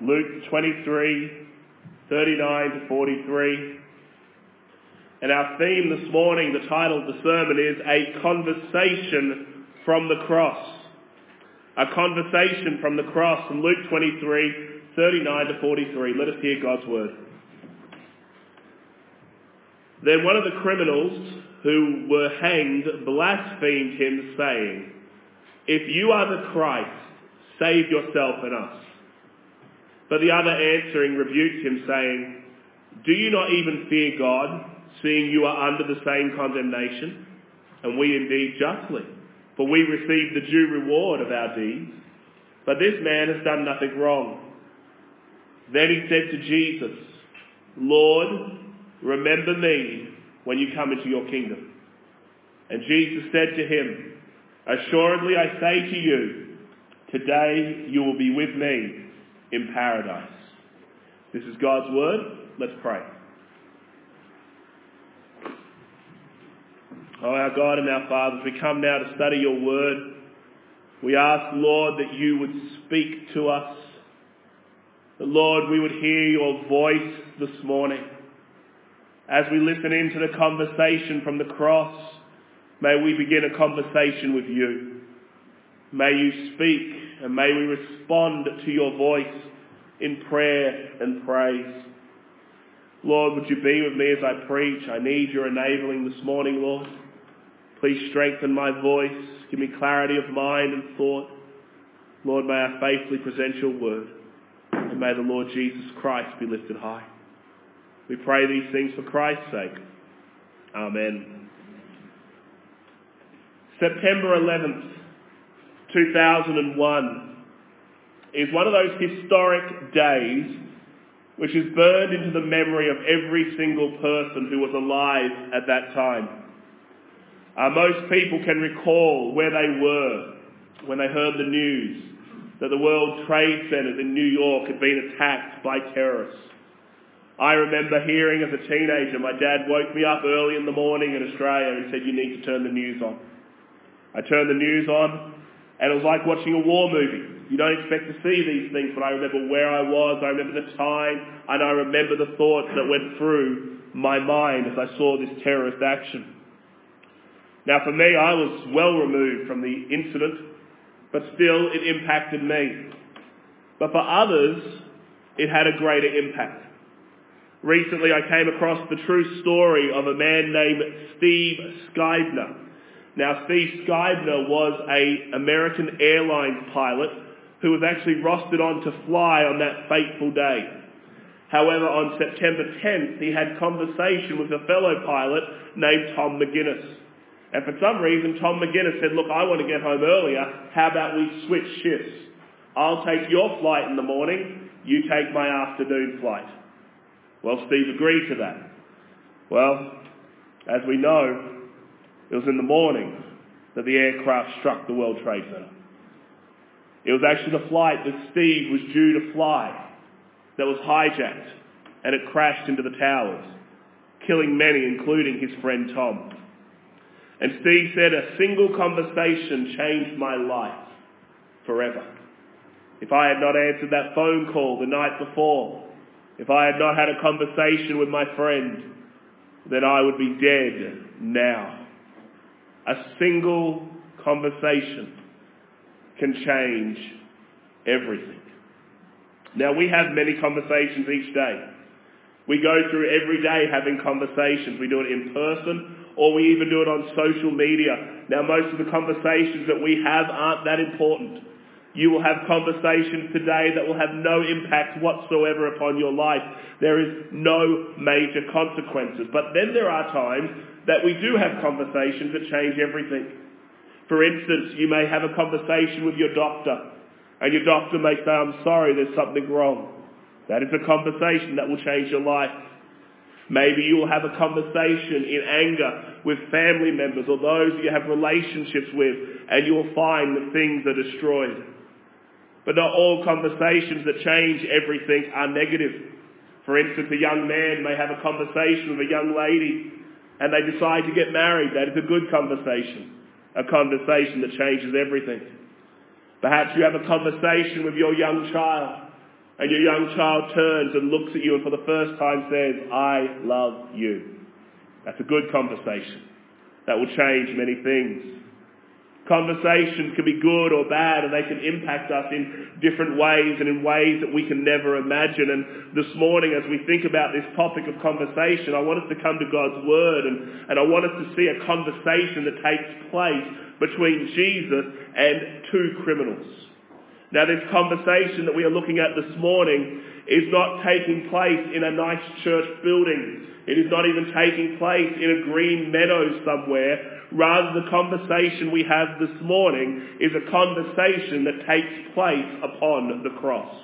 Luke 23, 39 to 43. And our theme this morning, the title of the sermon is A Conversation from the Cross. A conversation from the cross from Luke 23, 39 to 43. Let us hear God's word. Then one of the criminals who were hanged blasphemed him, saying, If you are the Christ, save yourself and us. But the other answering rebuked him, saying, Do you not even fear God, seeing you are under the same condemnation? And we indeed justly, for we receive the due reward of our deeds. But this man has done nothing wrong. Then he said to Jesus, Lord, remember me when you come into your kingdom. And Jesus said to him, Assuredly I say to you, today you will be with me in paradise. This is God's word. Let's pray. Oh, our God and our Father, as we come now to study your word, we ask, Lord, that you would speak to us. That, Lord, we would hear your voice this morning. As we listen into the conversation from the cross, may we begin a conversation with you. May you speak and may we respond to your voice in prayer and praise. Lord, would you be with me as I preach? I need your enabling this morning, Lord. Please strengthen my voice. Give me clarity of mind and thought. Lord, may I faithfully present your word. And may the Lord Jesus Christ be lifted high. We pray these things for Christ's sake. Amen. September 11th, 2001 is one of those historic days which is burned into the memory of every single person who was alive at that time. Uh, most people can recall where they were when they heard the news that the World Trade Centers in New York had been attacked by terrorists. I remember hearing as a teenager, my dad woke me up early in the morning in Australia and said, you need to turn the news on. I turned the news on and it was like watching a war movie. You don't expect to see these things, but I remember where I was, I remember the time, and I remember the thoughts that went through my mind as I saw this terrorist action. Now for me, I was well removed from the incident, but still it impacted me. But for others, it had a greater impact. Recently I came across the true story of a man named Steve Scribner now, Steve Scribner was a American Airlines pilot who was actually rostered on to fly on that fateful day. However, on September 10th, he had conversation with a fellow pilot named Tom McGuinness. And for some reason, Tom McGuinness said, look, I want to get home earlier. How about we switch shifts? I'll take your flight in the morning. You take my afternoon flight. Well, Steve agreed to that. Well, as we know, it was in the morning that the aircraft struck the World Trade Center. It was actually the flight that Steve was due to fly that was hijacked and it crashed into the towers, killing many, including his friend Tom. And Steve said, a single conversation changed my life forever. If I had not answered that phone call the night before, if I had not had a conversation with my friend, then I would be dead now. A single conversation can change everything. Now we have many conversations each day. We go through every day having conversations. We do it in person or we even do it on social media. Now most of the conversations that we have aren't that important. You will have conversations today that will have no impact whatsoever upon your life. There is no major consequences. But then there are times that we do have conversations that change everything. For instance, you may have a conversation with your doctor, and your doctor may say, I'm sorry, there's something wrong. That is a conversation that will change your life. Maybe you will have a conversation in anger with family members or those you have relationships with, and you will find that things are destroyed. But not all conversations that change everything are negative. For instance, a young man may have a conversation with a young lady and they decide to get married, that is a good conversation. A conversation that changes everything. Perhaps you have a conversation with your young child and your young child turns and looks at you and for the first time says, I love you. That's a good conversation. That will change many things. Conversations can be good or bad and they can impact us in different ways and in ways that we can never imagine. And this morning as we think about this topic of conversation, I want us to come to God's Word and, and I want us to see a conversation that takes place between Jesus and two criminals. Now this conversation that we are looking at this morning is not taking place in a nice church building. It is not even taking place in a green meadow somewhere. Rather, the conversation we have this morning is a conversation that takes place upon the cross.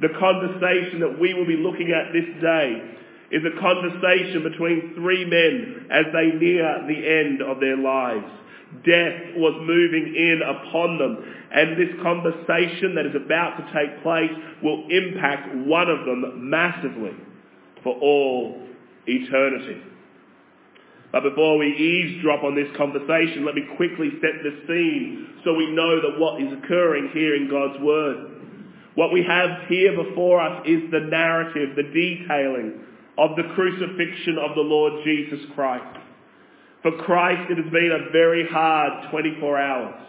The conversation that we will be looking at this day is a conversation between three men as they near the end of their lives. Death was moving in upon them, and this conversation that is about to take place will impact one of them massively for all eternity. But before we eavesdrop on this conversation, let me quickly set the scene so we know that what is occurring here in God's Word. What we have here before us is the narrative, the detailing of the crucifixion of the Lord Jesus Christ. For Christ, it has been a very hard 24 hours.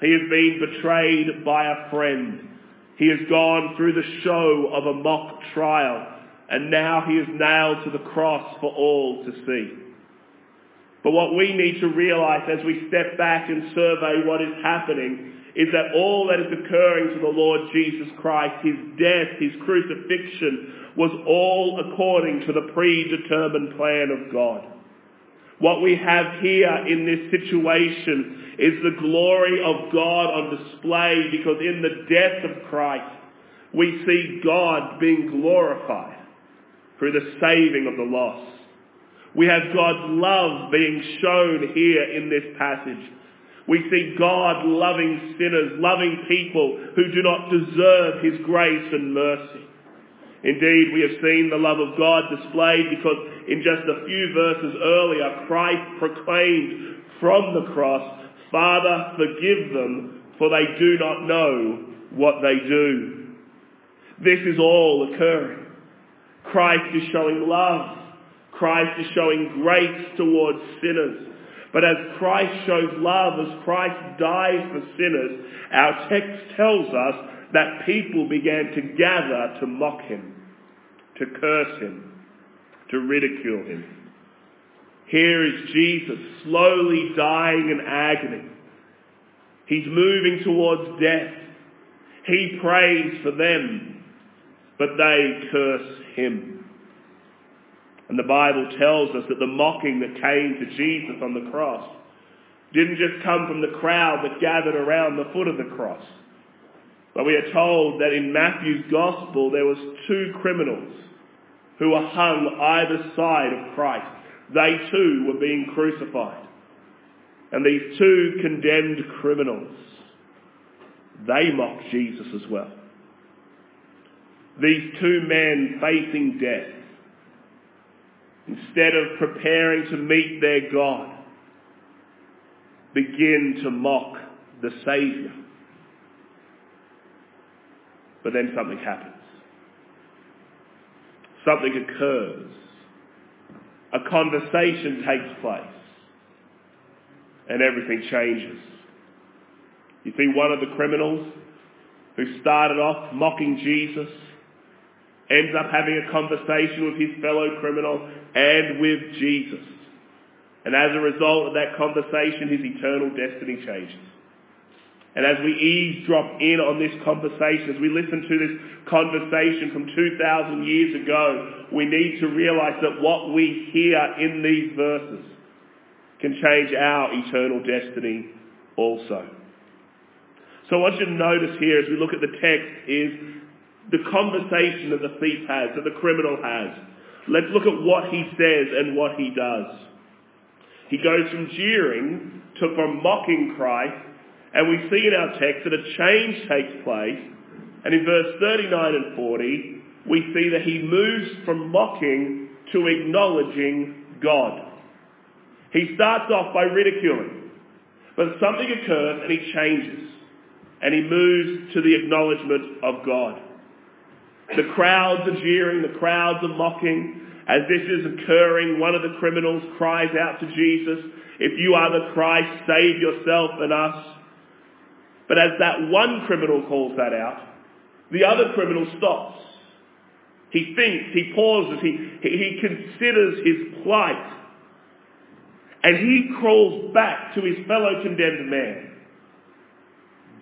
He has been betrayed by a friend. He has gone through the show of a mock trial, and now he is nailed to the cross for all to see. But what we need to realize as we step back and survey what is happening is that all that is occurring to the Lord Jesus Christ, his death, his crucifixion, was all according to the predetermined plan of God. What we have here in this situation is the glory of God on display because in the death of Christ, we see God being glorified through the saving of the lost. We have God's love being shown here in this passage. We see God loving sinners, loving people who do not deserve his grace and mercy. Indeed, we have seen the love of God displayed because in just a few verses earlier, Christ proclaimed from the cross, Father, forgive them, for they do not know what they do. This is all occurring. Christ is showing love Christ is showing grace towards sinners. But as Christ shows love, as Christ dies for sinners, our text tells us that people began to gather to mock him, to curse him, to ridicule him. Here is Jesus slowly dying in agony. He's moving towards death. He prays for them, but they curse him. And the Bible tells us that the mocking that came to Jesus on the cross didn't just come from the crowd that gathered around the foot of the cross. But we are told that in Matthew's gospel there was two criminals who were hung either side of Christ. They too were being crucified. And these two condemned criminals, they mocked Jesus as well. These two men facing death instead of preparing to meet their God, begin to mock the Saviour. But then something happens. Something occurs. A conversation takes place. And everything changes. You see, one of the criminals who started off mocking Jesus ends up having a conversation with his fellow criminal and with Jesus. And as a result of that conversation, his eternal destiny changes. And as we eavesdrop in on this conversation, as we listen to this conversation from 2,000 years ago, we need to realize that what we hear in these verses can change our eternal destiny also. So what you notice here as we look at the text is the conversation that the thief has, that the criminal has. Let's look at what he says and what he does. He goes from jeering to from mocking Christ, and we see in our text that a change takes place. And in verse 39 and 40, we see that he moves from mocking to acknowledging God. He starts off by ridiculing, but something occurs and he changes, and he moves to the acknowledgement of God. The crowds are jeering, the crowds are mocking. As this is occurring, one of the criminals cries out to Jesus, If you are the Christ, save yourself and us. But as that one criminal calls that out, the other criminal stops. He thinks, he pauses, he, he, considers his plight. And he crawls back to his fellow condemned man.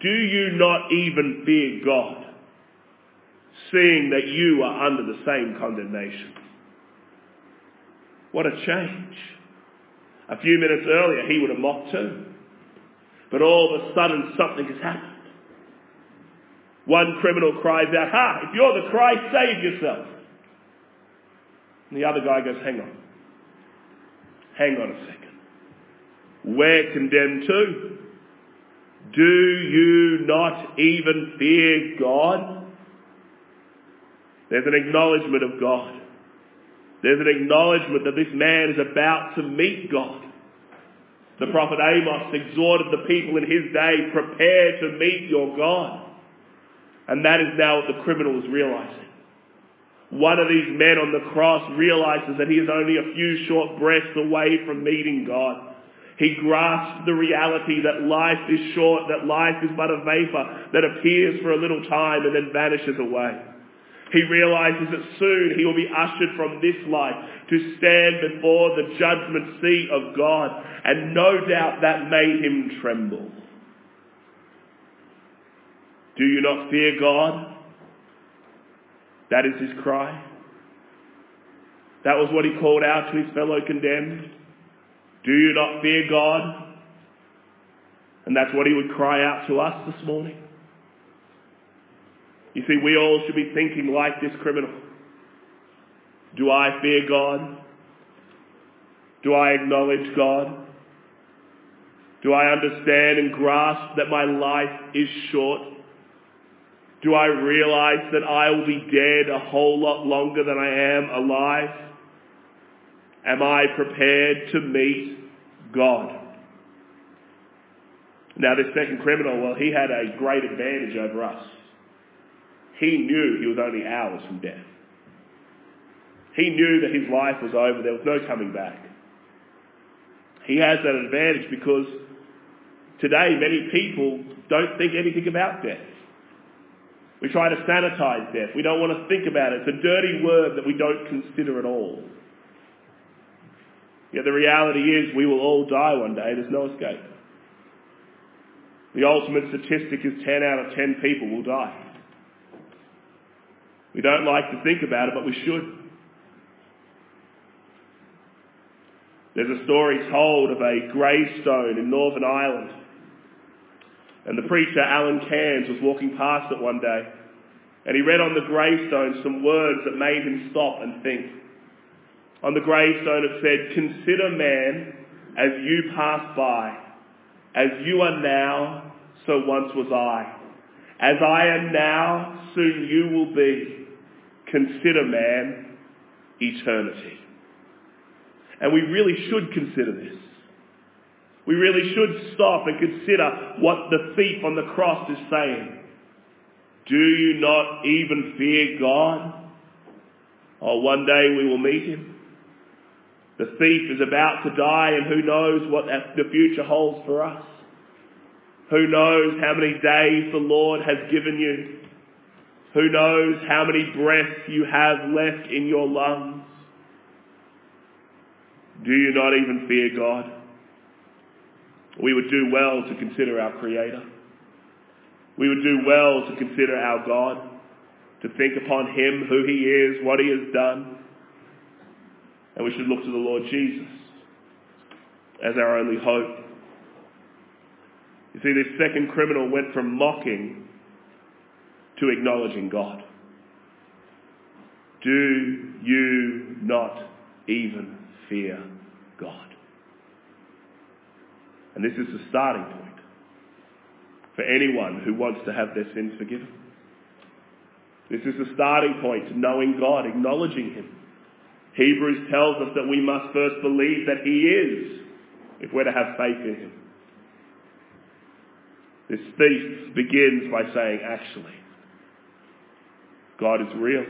Do you not even fear God, seeing that you are under the same condemnation? What a change. A few minutes earlier, he would have mocked too. But all of a sudden, something has happened. One criminal cries out, Ha, if you're the Christ, save yourself. And the other guy goes, Hang on. Hang on a second. We're condemned too. Do you not even fear God? There's an acknowledgement of God. There's an acknowledgement that this man is about to meet God. The prophet Amos exhorted the people in his day, prepare to meet your God. And that is now what the criminal is realizing. One of these men on the cross realizes that he is only a few short breaths away from meeting God. He grasps the reality that life is short, that life is but a vapor that appears for a little time and then vanishes away. He realizes that soon he will be ushered from this life to stand before the judgment seat of God. And no doubt that made him tremble. Do you not fear God? That is his cry. That was what he called out to his fellow condemned. Do you not fear God? And that's what he would cry out to us this morning. You see, we all should be thinking like this criminal. Do I fear God? Do I acknowledge God? Do I understand and grasp that my life is short? Do I realize that I will be dead a whole lot longer than I am alive? Am I prepared to meet God? Now this second criminal, well, he had a great advantage over us. He knew he was only hours from death. He knew that his life was over. There was no coming back. He has that advantage because today many people don't think anything about death. We try to sanitize death. We don't want to think about it. It's a dirty word that we don't consider at all. Yet the reality is we will all die one day. There's no escape. The ultimate statistic is 10 out of 10 people will die. We don't like to think about it, but we should. There's a story told of a gravestone in Northern Ireland. And the preacher, Alan Cairns, was walking past it one day. And he read on the gravestone some words that made him stop and think. On the gravestone it said, Consider man as you pass by. As you are now, so once was I. As I am now, soon you will be. Consider man eternity. And we really should consider this. We really should stop and consider what the thief on the cross is saying. Do you not even fear God? Oh, one day we will meet him. The thief is about to die and who knows what the future holds for us. Who knows how many days the Lord has given you. Who knows how many breaths you have left in your lungs. Do you not even fear God? We would do well to consider our Creator. We would do well to consider our God, to think upon Him, who He is, what He has done. And we should look to the Lord Jesus as our only hope. You see, this second criminal went from mocking to acknowledging God. Do you not even fear God? And this is the starting point for anyone who wants to have their sins forgiven. This is the starting point to knowing God, acknowledging Him. Hebrews tells us that we must first believe that He is if we're to have faith in Him. This thief begins by saying, actually, God is real.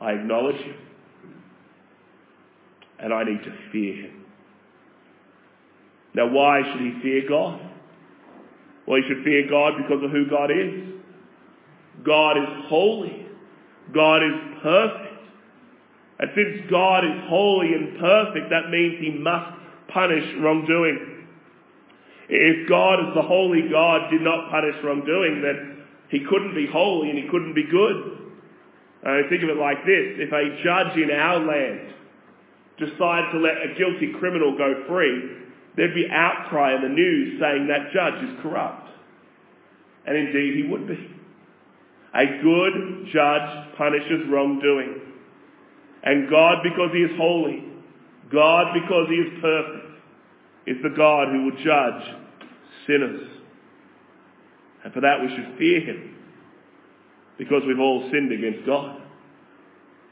I acknowledge Him. And I need to fear Him. Now, why should he fear God? Well, he should fear God because of who God is. God is holy. God is perfect. And since God is holy and perfect, that means he must punish wrongdoing. If God as the holy God did not punish wrongdoing, then he couldn't be holy and he couldn't be good. And think of it like this. If a judge in our land decides to let a guilty criminal go free, there'd be outcry in the news saying that judge is corrupt. And indeed he would be. A good judge punishes wrongdoing. And God, because he is holy, God, because he is perfect, is the God who will judge sinners. And for that we should fear him. Because we've all sinned against God.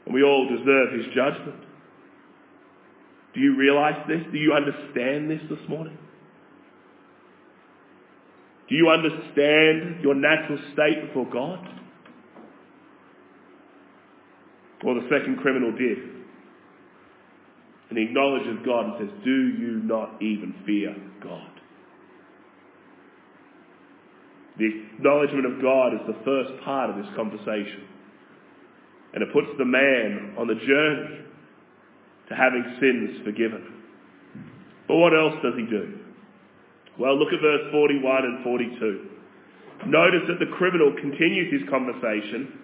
And we all deserve his judgment. Do you realize this? Do you understand this this morning? Do you understand your natural state before God? Well, the second criminal did. And he acknowledges God and says, Do you not even fear God? The acknowledgement of God is the first part of this conversation. And it puts the man on the journey to having sins forgiven. But what else does he do? Well, look at verse 41 and 42. Notice that the criminal continues his conversation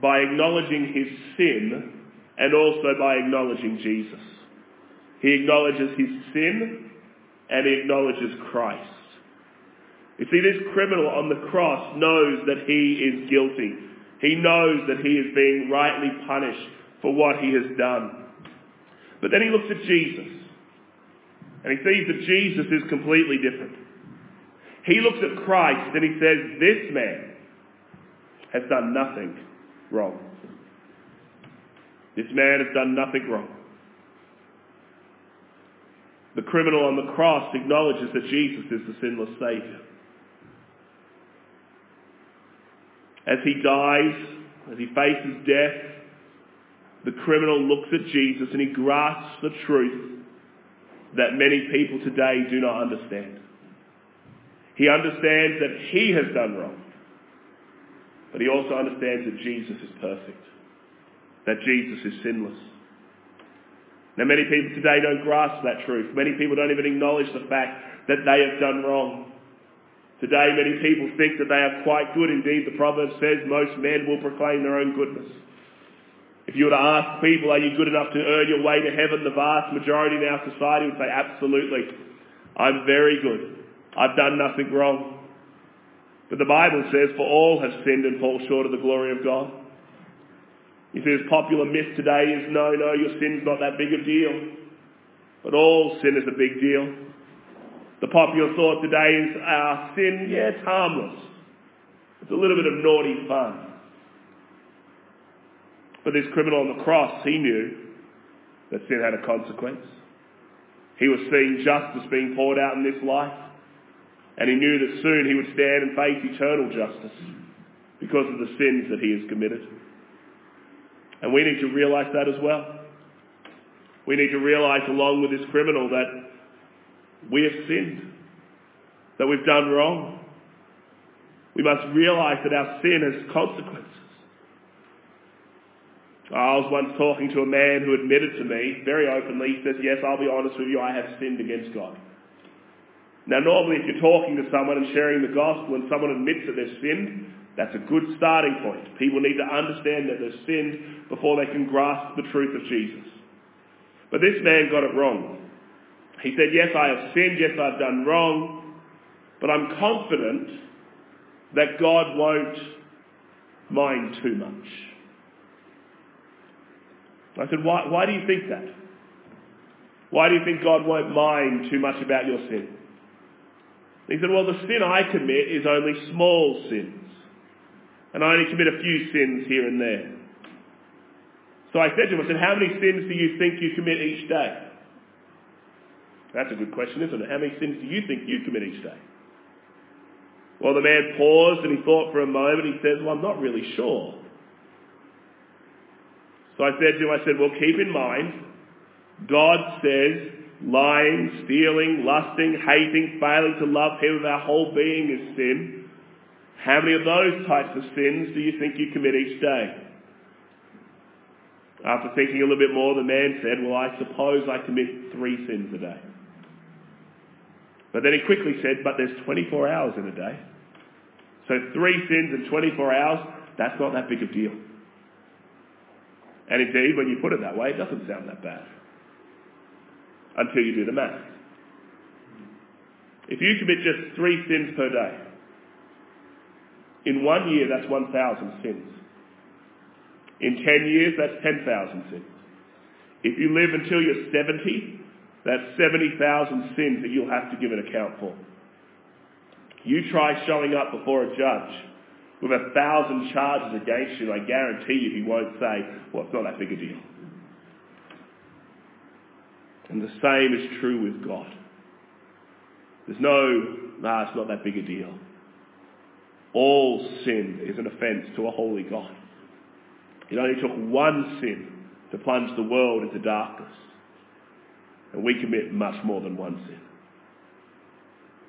by acknowledging his sin and also by acknowledging Jesus. He acknowledges his sin and he acknowledges Christ. You see, this criminal on the cross knows that he is guilty. He knows that he is being rightly punished for what he has done. But then he looks at Jesus. And he sees that Jesus is completely different. He looks at Christ and he says, this man has done nothing wrong. This man has done nothing wrong. The criminal on the cross acknowledges that Jesus is the sinless Saviour. As he dies, as he faces death, the criminal looks at Jesus and he grasps the truth that many people today do not understand. He understands that he has done wrong. But he also understands that Jesus is perfect. That Jesus is sinless. Now many people today don't grasp that truth. Many people don't even acknowledge the fact that they have done wrong. Today many people think that they are quite good. Indeed, the proverb says most men will proclaim their own goodness. If you were to ask people, are you good enough to earn your way to heaven? The vast majority in our society would say, absolutely. I'm very good. I've done nothing wrong. But the Bible says, for all have sinned and fall short of the glory of God. You see, this popular myth today is, no, no, your sin's not that big a deal. But all sin is a big deal. The popular thought today is, our sin, yeah, it's harmless. It's a little bit of naughty fun. But this criminal on the cross, he knew that sin had a consequence. He was seeing justice being poured out in this life. And he knew that soon he would stand and face eternal justice because of the sins that he has committed. And we need to realize that as well. We need to realize along with this criminal that we have sinned, that we've done wrong. We must realize that our sin has consequences. I was once talking to a man who admitted to me very openly, he says, yes, I'll be honest with you, I have sinned against God. Now normally if you're talking to someone and sharing the gospel and someone admits that they've sinned, that's a good starting point. People need to understand that they've sinned before they can grasp the truth of Jesus. But this man got it wrong. He said, yes, I have sinned, yes, I've done wrong, but I'm confident that God won't mind too much. I said, why, why do you think that? Why do you think God won't mind too much about your sin? He said, well, the sin I commit is only small sins. And I only commit a few sins here and there. So I said to him, I said, how many sins do you think you commit each day? That's a good question, isn't it? How many sins do you think you commit each day? Well, the man paused and he thought for a moment. He says, Well, I'm not really sure. So I said to him, I said, Well, keep in mind, God says lying, stealing, lusting, hating, failing to love Him with our whole being is sin. How many of those types of sins do you think you commit each day? After thinking a little bit more, the man said, Well, I suppose I commit three sins a day. But then he quickly said, But there's 24 hours in a day. So three sins in 24 hours, that's not that big a deal. And indeed, when you put it that way, it doesn't sound that bad. Until you do the math. If you commit just three sins per day, in one year that's 1,000 sins. In 10 years, that's 10,000 sins. If you live until you're 70, that's 70,000 sins that you'll have to give an account for. You try showing up before a judge with a thousand charges against you, I guarantee you he won't say, well, it's not that big a deal. And the same is true with God. There's no, nah, it's not that big a deal. All sin is an offence to a holy God. It only took one sin to plunge the world into darkness. And we commit much more than one sin.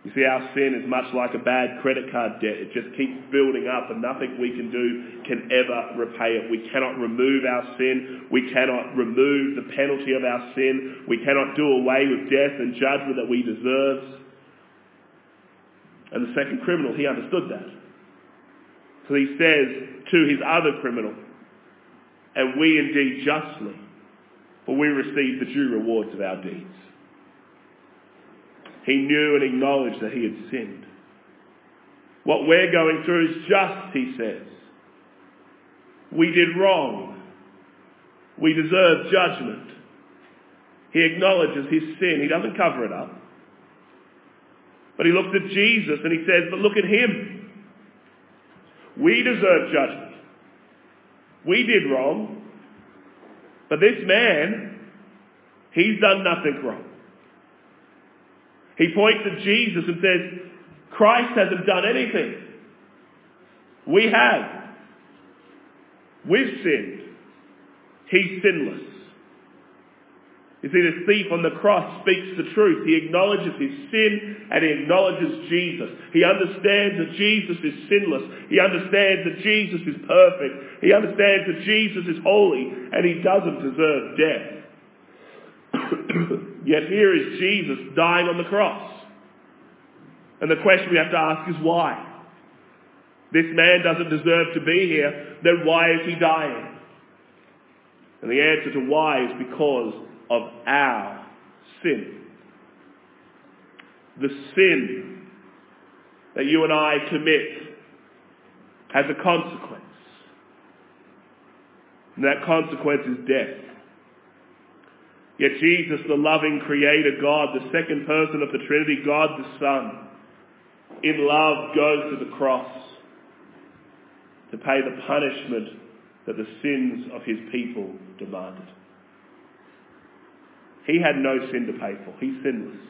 You see, our sin is much like a bad credit card debt. It just keeps building up and nothing we can do can ever repay it. We cannot remove our sin. We cannot remove the penalty of our sin. We cannot do away with death and judgment that we deserve. And the second criminal, he understood that. So he says to his other criminal, and we indeed justly, for we receive the due rewards of our deeds. He knew and acknowledged that he had sinned. What we're going through is just, he says. We did wrong. We deserve judgment. He acknowledges his sin. He doesn't cover it up. But he looks at Jesus and he says, but look at him. We deserve judgment. We did wrong. But this man, he's done nothing wrong. He points at Jesus and says, Christ hasn't done anything. We have. We've sinned. He's sinless. You see, the thief on the cross speaks the truth. He acknowledges his sin and he acknowledges Jesus. He understands that Jesus is sinless. He understands that Jesus is perfect. He understands that Jesus is holy and he doesn't deserve death. Yet here is Jesus dying on the cross. And the question we have to ask is why? This man doesn't deserve to be here, then why is he dying? And the answer to why is because of our sin. The sin that you and I commit has a consequence. And that consequence is death. Yet Jesus, the loving creator God, the second person of the Trinity, God the Son, in love goes to the cross to pay the punishment that the sins of his people demanded. He had no sin to pay for. He's sinless.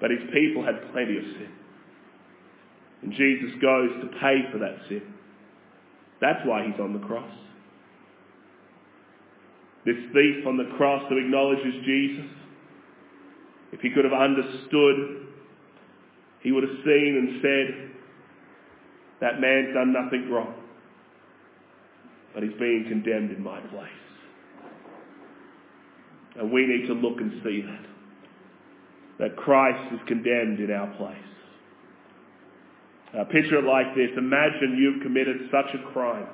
But his people had plenty of sin. And Jesus goes to pay for that sin. That's why he's on the cross. This thief on the cross who acknowledges Jesus, if he could have understood, he would have seen and said, that man's done nothing wrong, but he's being condemned in my place. And we need to look and see that. That Christ is condemned in our place. Now, picture it like this. Imagine you've committed such a crime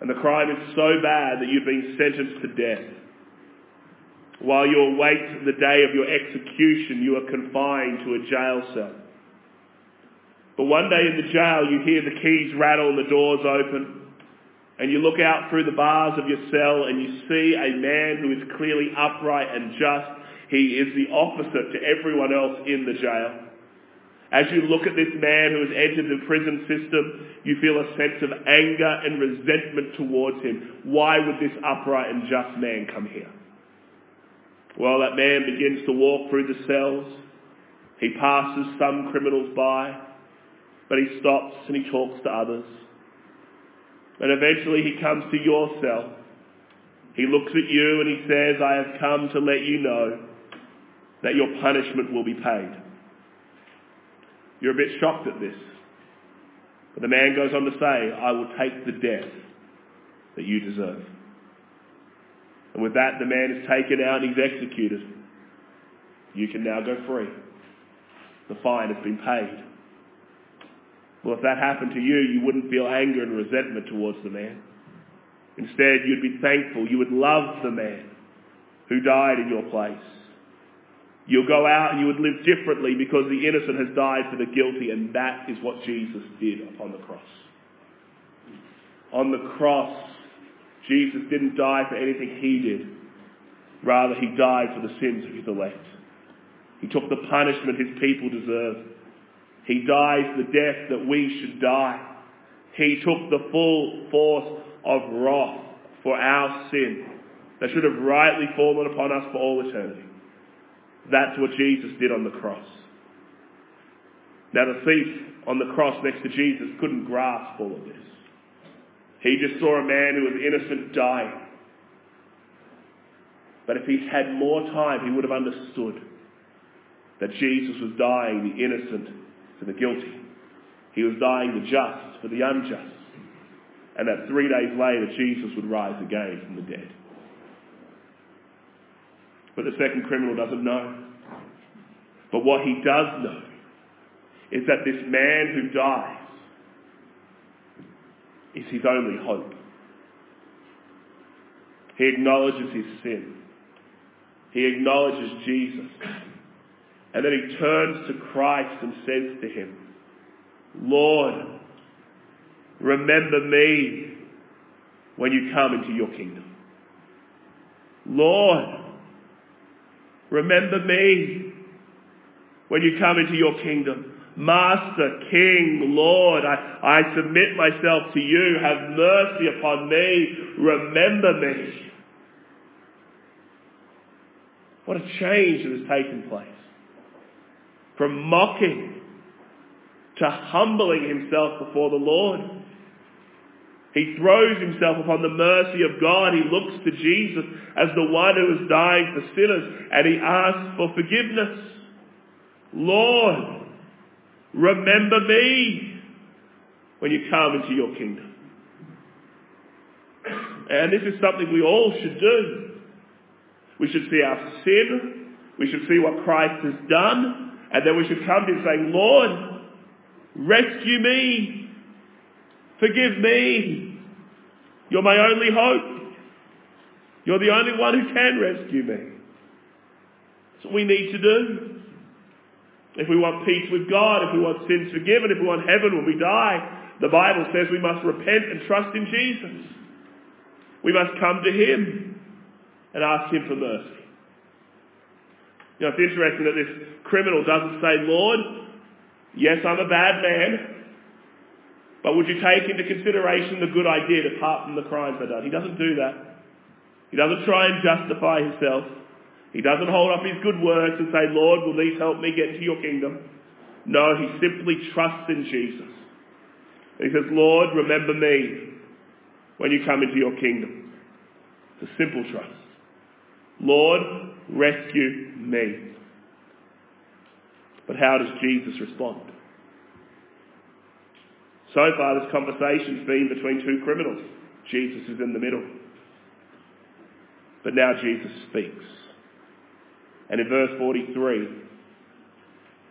and the crime is so bad that you've been sentenced to death. While you await the day of your execution, you are confined to a jail cell. But one day in the jail, you hear the keys rattle and the doors open, and you look out through the bars of your cell and you see a man who is clearly upright and just. He is the opposite to everyone else in the jail. As you look at this man who has entered the prison system, you feel a sense of anger and resentment towards him. Why would this upright and just man come here? Well, that man begins to walk through the cells. He passes some criminals by, but he stops and he talks to others. And eventually he comes to your cell. He looks at you and he says, I have come to let you know that your punishment will be paid. You're a bit shocked at this. But the man goes on to say, I will take the death that you deserve. And with that, the man is taken out and he's executed. You can now go free. The fine has been paid. Well, if that happened to you, you wouldn't feel anger and resentment towards the man. Instead, you'd be thankful. You would love the man who died in your place. You'll go out and you would live differently because the innocent has died for the guilty, and that is what Jesus did upon the cross. On the cross, Jesus didn't die for anything he did. Rather, he died for the sins of his elect. He took the punishment his people deserved. He dies the death that we should die. He took the full force of wrath for our sin that should have rightly fallen upon us for all eternity. That's what Jesus did on the cross. Now the thief on the cross next to Jesus couldn't grasp all of this. He just saw a man who was innocent dying. But if he'd had more time, he would have understood that Jesus was dying the innocent for the guilty. He was dying the just for the unjust. And that three days later, Jesus would rise again from the dead. But the second criminal doesn't know. But what he does know is that this man who dies is his only hope. He acknowledges his sin. He acknowledges Jesus. And then he turns to Christ and says to him, Lord, remember me when you come into your kingdom. Lord, remember me when you come into your kingdom. Master, King, Lord, I, I submit myself to you. Have mercy upon me. Remember me. What a change that has taken place. From mocking to humbling himself before the Lord. He throws himself upon the mercy of God. He looks to Jesus as the one who is dying for sinners and he asks for forgiveness. Lord, remember me when you come into your kingdom. And this is something we all should do. We should see our sin. We should see what Christ has done. And then we should come to him saying, Lord, rescue me. Forgive me. You're my only hope. You're the only one who can rescue me. That's what we need to do. If we want peace with God, if we want sins forgiven, if we want heaven when we die, the Bible says we must repent and trust in Jesus. We must come to Him and ask Him for mercy. You know, it's interesting that this criminal doesn't say, Lord, yes, I'm a bad man, but would you take into consideration the good I did apart from the crimes I done? He doesn't do that. He doesn't try and justify himself. He doesn't hold up his good works and say, Lord, will these help me get into your kingdom? No, he simply trusts in Jesus. He says, Lord, remember me when you come into your kingdom. It's a simple trust. Lord, rescue me. But how does Jesus respond? So far, this conversation's been between two criminals. Jesus is in the middle. But now Jesus speaks. And in verse 43,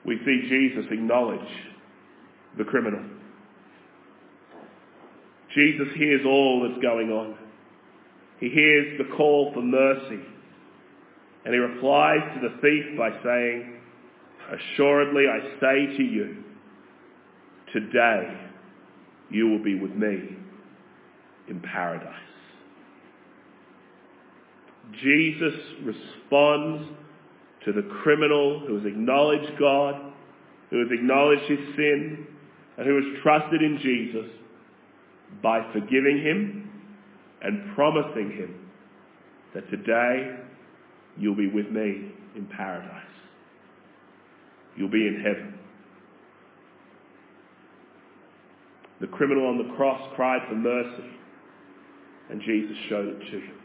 we see Jesus acknowledge the criminal. Jesus hears all that's going on. He hears the call for mercy. And he replies to the thief by saying, Assuredly I say to you, today you will be with me in paradise. Jesus responds to the criminal who has acknowledged God, who has acknowledged his sin, and who has trusted in Jesus by forgiving him and promising him that today you'll be with me in paradise. you'll be in heaven. The criminal on the cross cried for mercy, and Jesus showed it to him.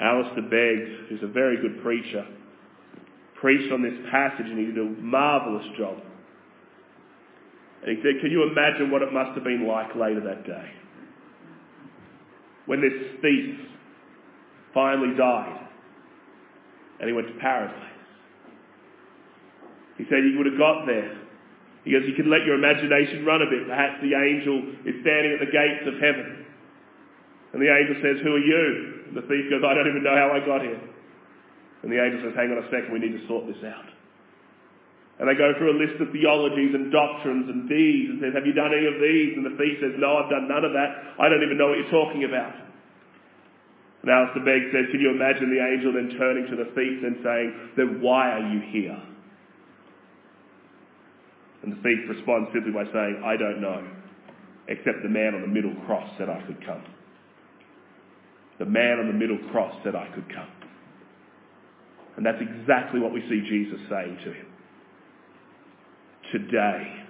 Alistair Begg, who's a very good preacher, preached on this passage and he did a marvellous job. And he said, Can you imagine what it must have been like later that day? When this thief finally died and he went to paradise. He said he would have got there. He goes, You can let your imagination run a bit. Perhaps the angel is standing at the gates of heaven. And the angel says, Who are you? And the thief goes, I don't even know how I got here. And the angel says, hang on a second, we need to sort this out. And they go through a list of theologies and doctrines and deeds and says, have you done any of these? And the thief says, no, I've done none of that. I don't even know what you're talking about. Alistair Begg says, can you imagine the angel then turning to the thief and saying, then why are you here? And the thief responds simply by saying, I don't know, except the man on the middle cross said I could come. The man on the middle cross said, I could come. And that's exactly what we see Jesus saying to him. Today,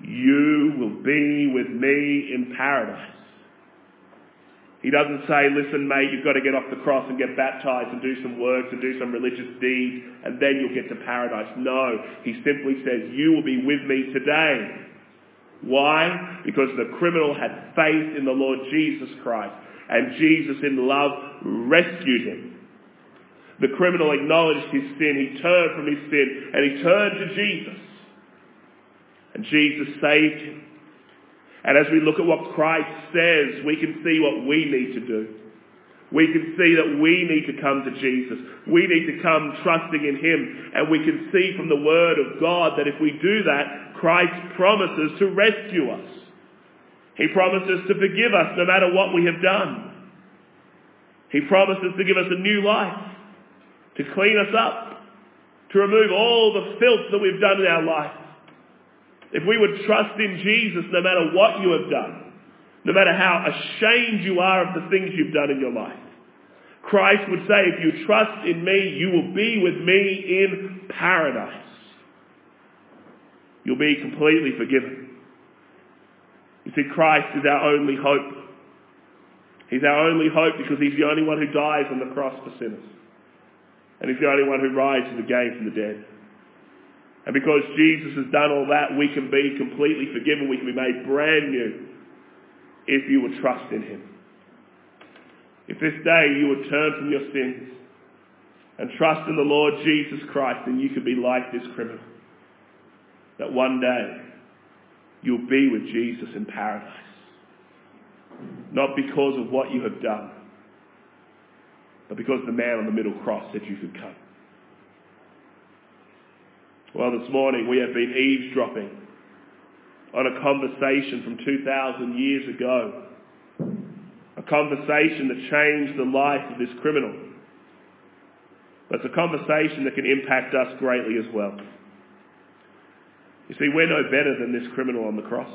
you will be with me in paradise. He doesn't say, listen, mate, you've got to get off the cross and get baptized and do some works and do some religious deeds and then you'll get to paradise. No, he simply says, you will be with me today. Why? Because the criminal had faith in the Lord Jesus Christ and Jesus in love rescued him. The criminal acknowledged his sin, he turned from his sin, and he turned to Jesus. And Jesus saved him. And as we look at what Christ says, we can see what we need to do. We can see that we need to come to Jesus. We need to come trusting in Him. And we can see from the Word of God that if we do that, Christ promises to rescue us. He promises to forgive us no matter what we have done. He promises to give us a new life, to clean us up, to remove all the filth that we've done in our life. If we would trust in Jesus no matter what you have done, no matter how ashamed you are of the things you've done in your life, Christ would say, if you trust in me, you will be with me in paradise. You'll be completely forgiven. You see, Christ is our only hope. He's our only hope because he's the only one who dies on the cross for sinners. And he's the only one who rises again from the dead. And because Jesus has done all that, we can be completely forgiven. We can be made brand new if you would trust in him. If this day you would turn from your sins and trust in the Lord Jesus Christ, then you could be like this criminal. That one day you'll be with Jesus in paradise. Not because of what you have done, but because the man on the middle cross said you could come. Well, this morning we have been eavesdropping on a conversation from 2,000 years ago. A conversation that changed the life of this criminal. But it's a conversation that can impact us greatly as well. You see, we're no better than this criminal on the cross.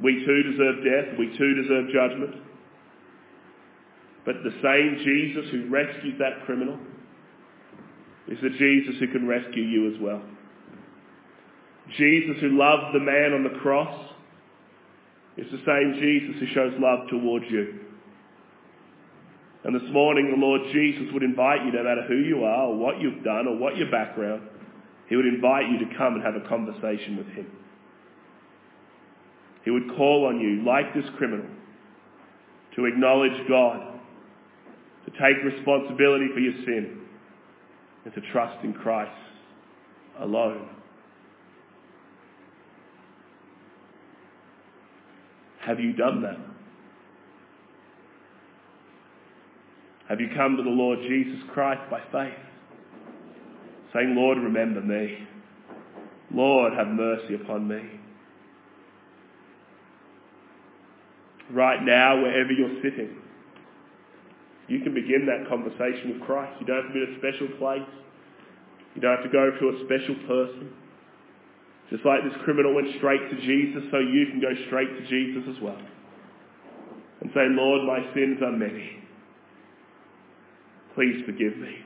We too deserve death. We too deserve judgment. But the same Jesus who rescued that criminal is the Jesus who can rescue you as well. Jesus who loved the man on the cross is the same Jesus who shows love towards you. And this morning the Lord Jesus would invite you, no matter who you are or what you've done or what your background, he would invite you to come and have a conversation with him. He would call on you, like this criminal, to acknowledge God, to take responsibility for your sin, and to trust in Christ alone. Have you done that? Have you come to the Lord Jesus Christ by faith? Saying, Lord, remember me. Lord, have mercy upon me. Right now, wherever you're sitting, you can begin that conversation with Christ. You don't have to be in a special place. You don't have to go to a special person. Just like this criminal went straight to Jesus, so you can go straight to Jesus as well. And say, Lord, my sins are many. Please forgive me.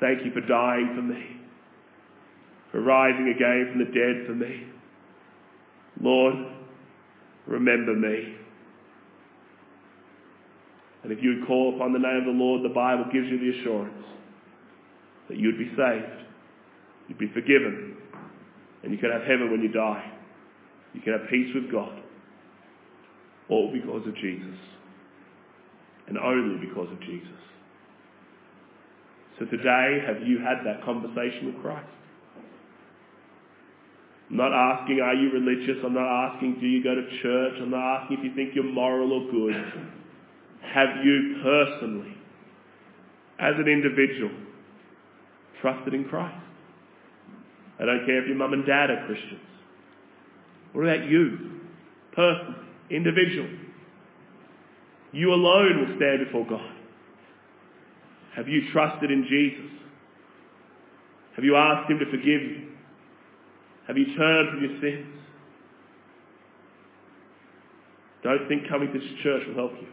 Thank you for dying for me, for rising again from the dead for me. Lord, remember me. And if you would call upon the name of the Lord, the Bible gives you the assurance that you'd be saved, you'd be forgiven, and you can have heaven when you die. You can have peace with God. All because of Jesus. And only because of Jesus. So today, have you had that conversation with Christ? I'm not asking, are you religious? I'm not asking, do you go to church? I'm not asking if you think you're moral or good. Have you personally, as an individual, trusted in Christ? I don't care if your mum and dad are Christians. What about you, Person, individual? You alone will stand before God. Have you trusted in Jesus? Have you asked Him to forgive you? Have you turned from your sins? Don't think coming to this church will help you.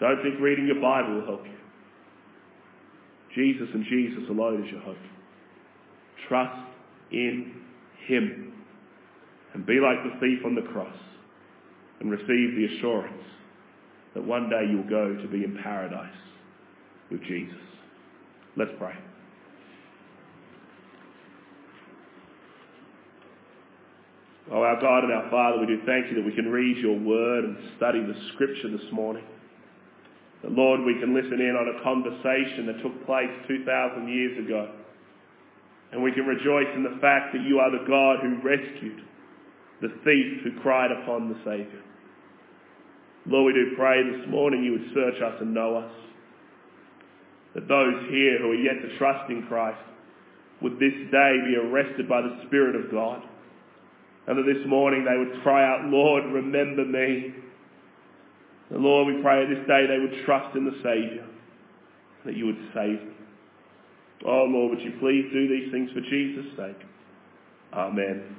Don't think reading your Bible will help you. Jesus and Jesus alone is your hope. Trust in Him and be like the thief on the cross and receive the assurance that one day you'll go to be in paradise with Jesus. Let's pray. Oh, our God and our Father, we do thank you that we can read your word and study the scripture this morning. Lord, we can listen in on a conversation that took place 2,000 years ago. And we can rejoice in the fact that you are the God who rescued the thief who cried upon the Saviour. Lord, we do pray this morning you would search us and know us. That those here who are yet to trust in Christ would this day be arrested by the Spirit of God and that this morning they would cry out, Lord, remember me. And Lord, we pray this day they would trust in the Saviour, that you would save them. Oh Lord, would you please do these things for Jesus' sake? Amen.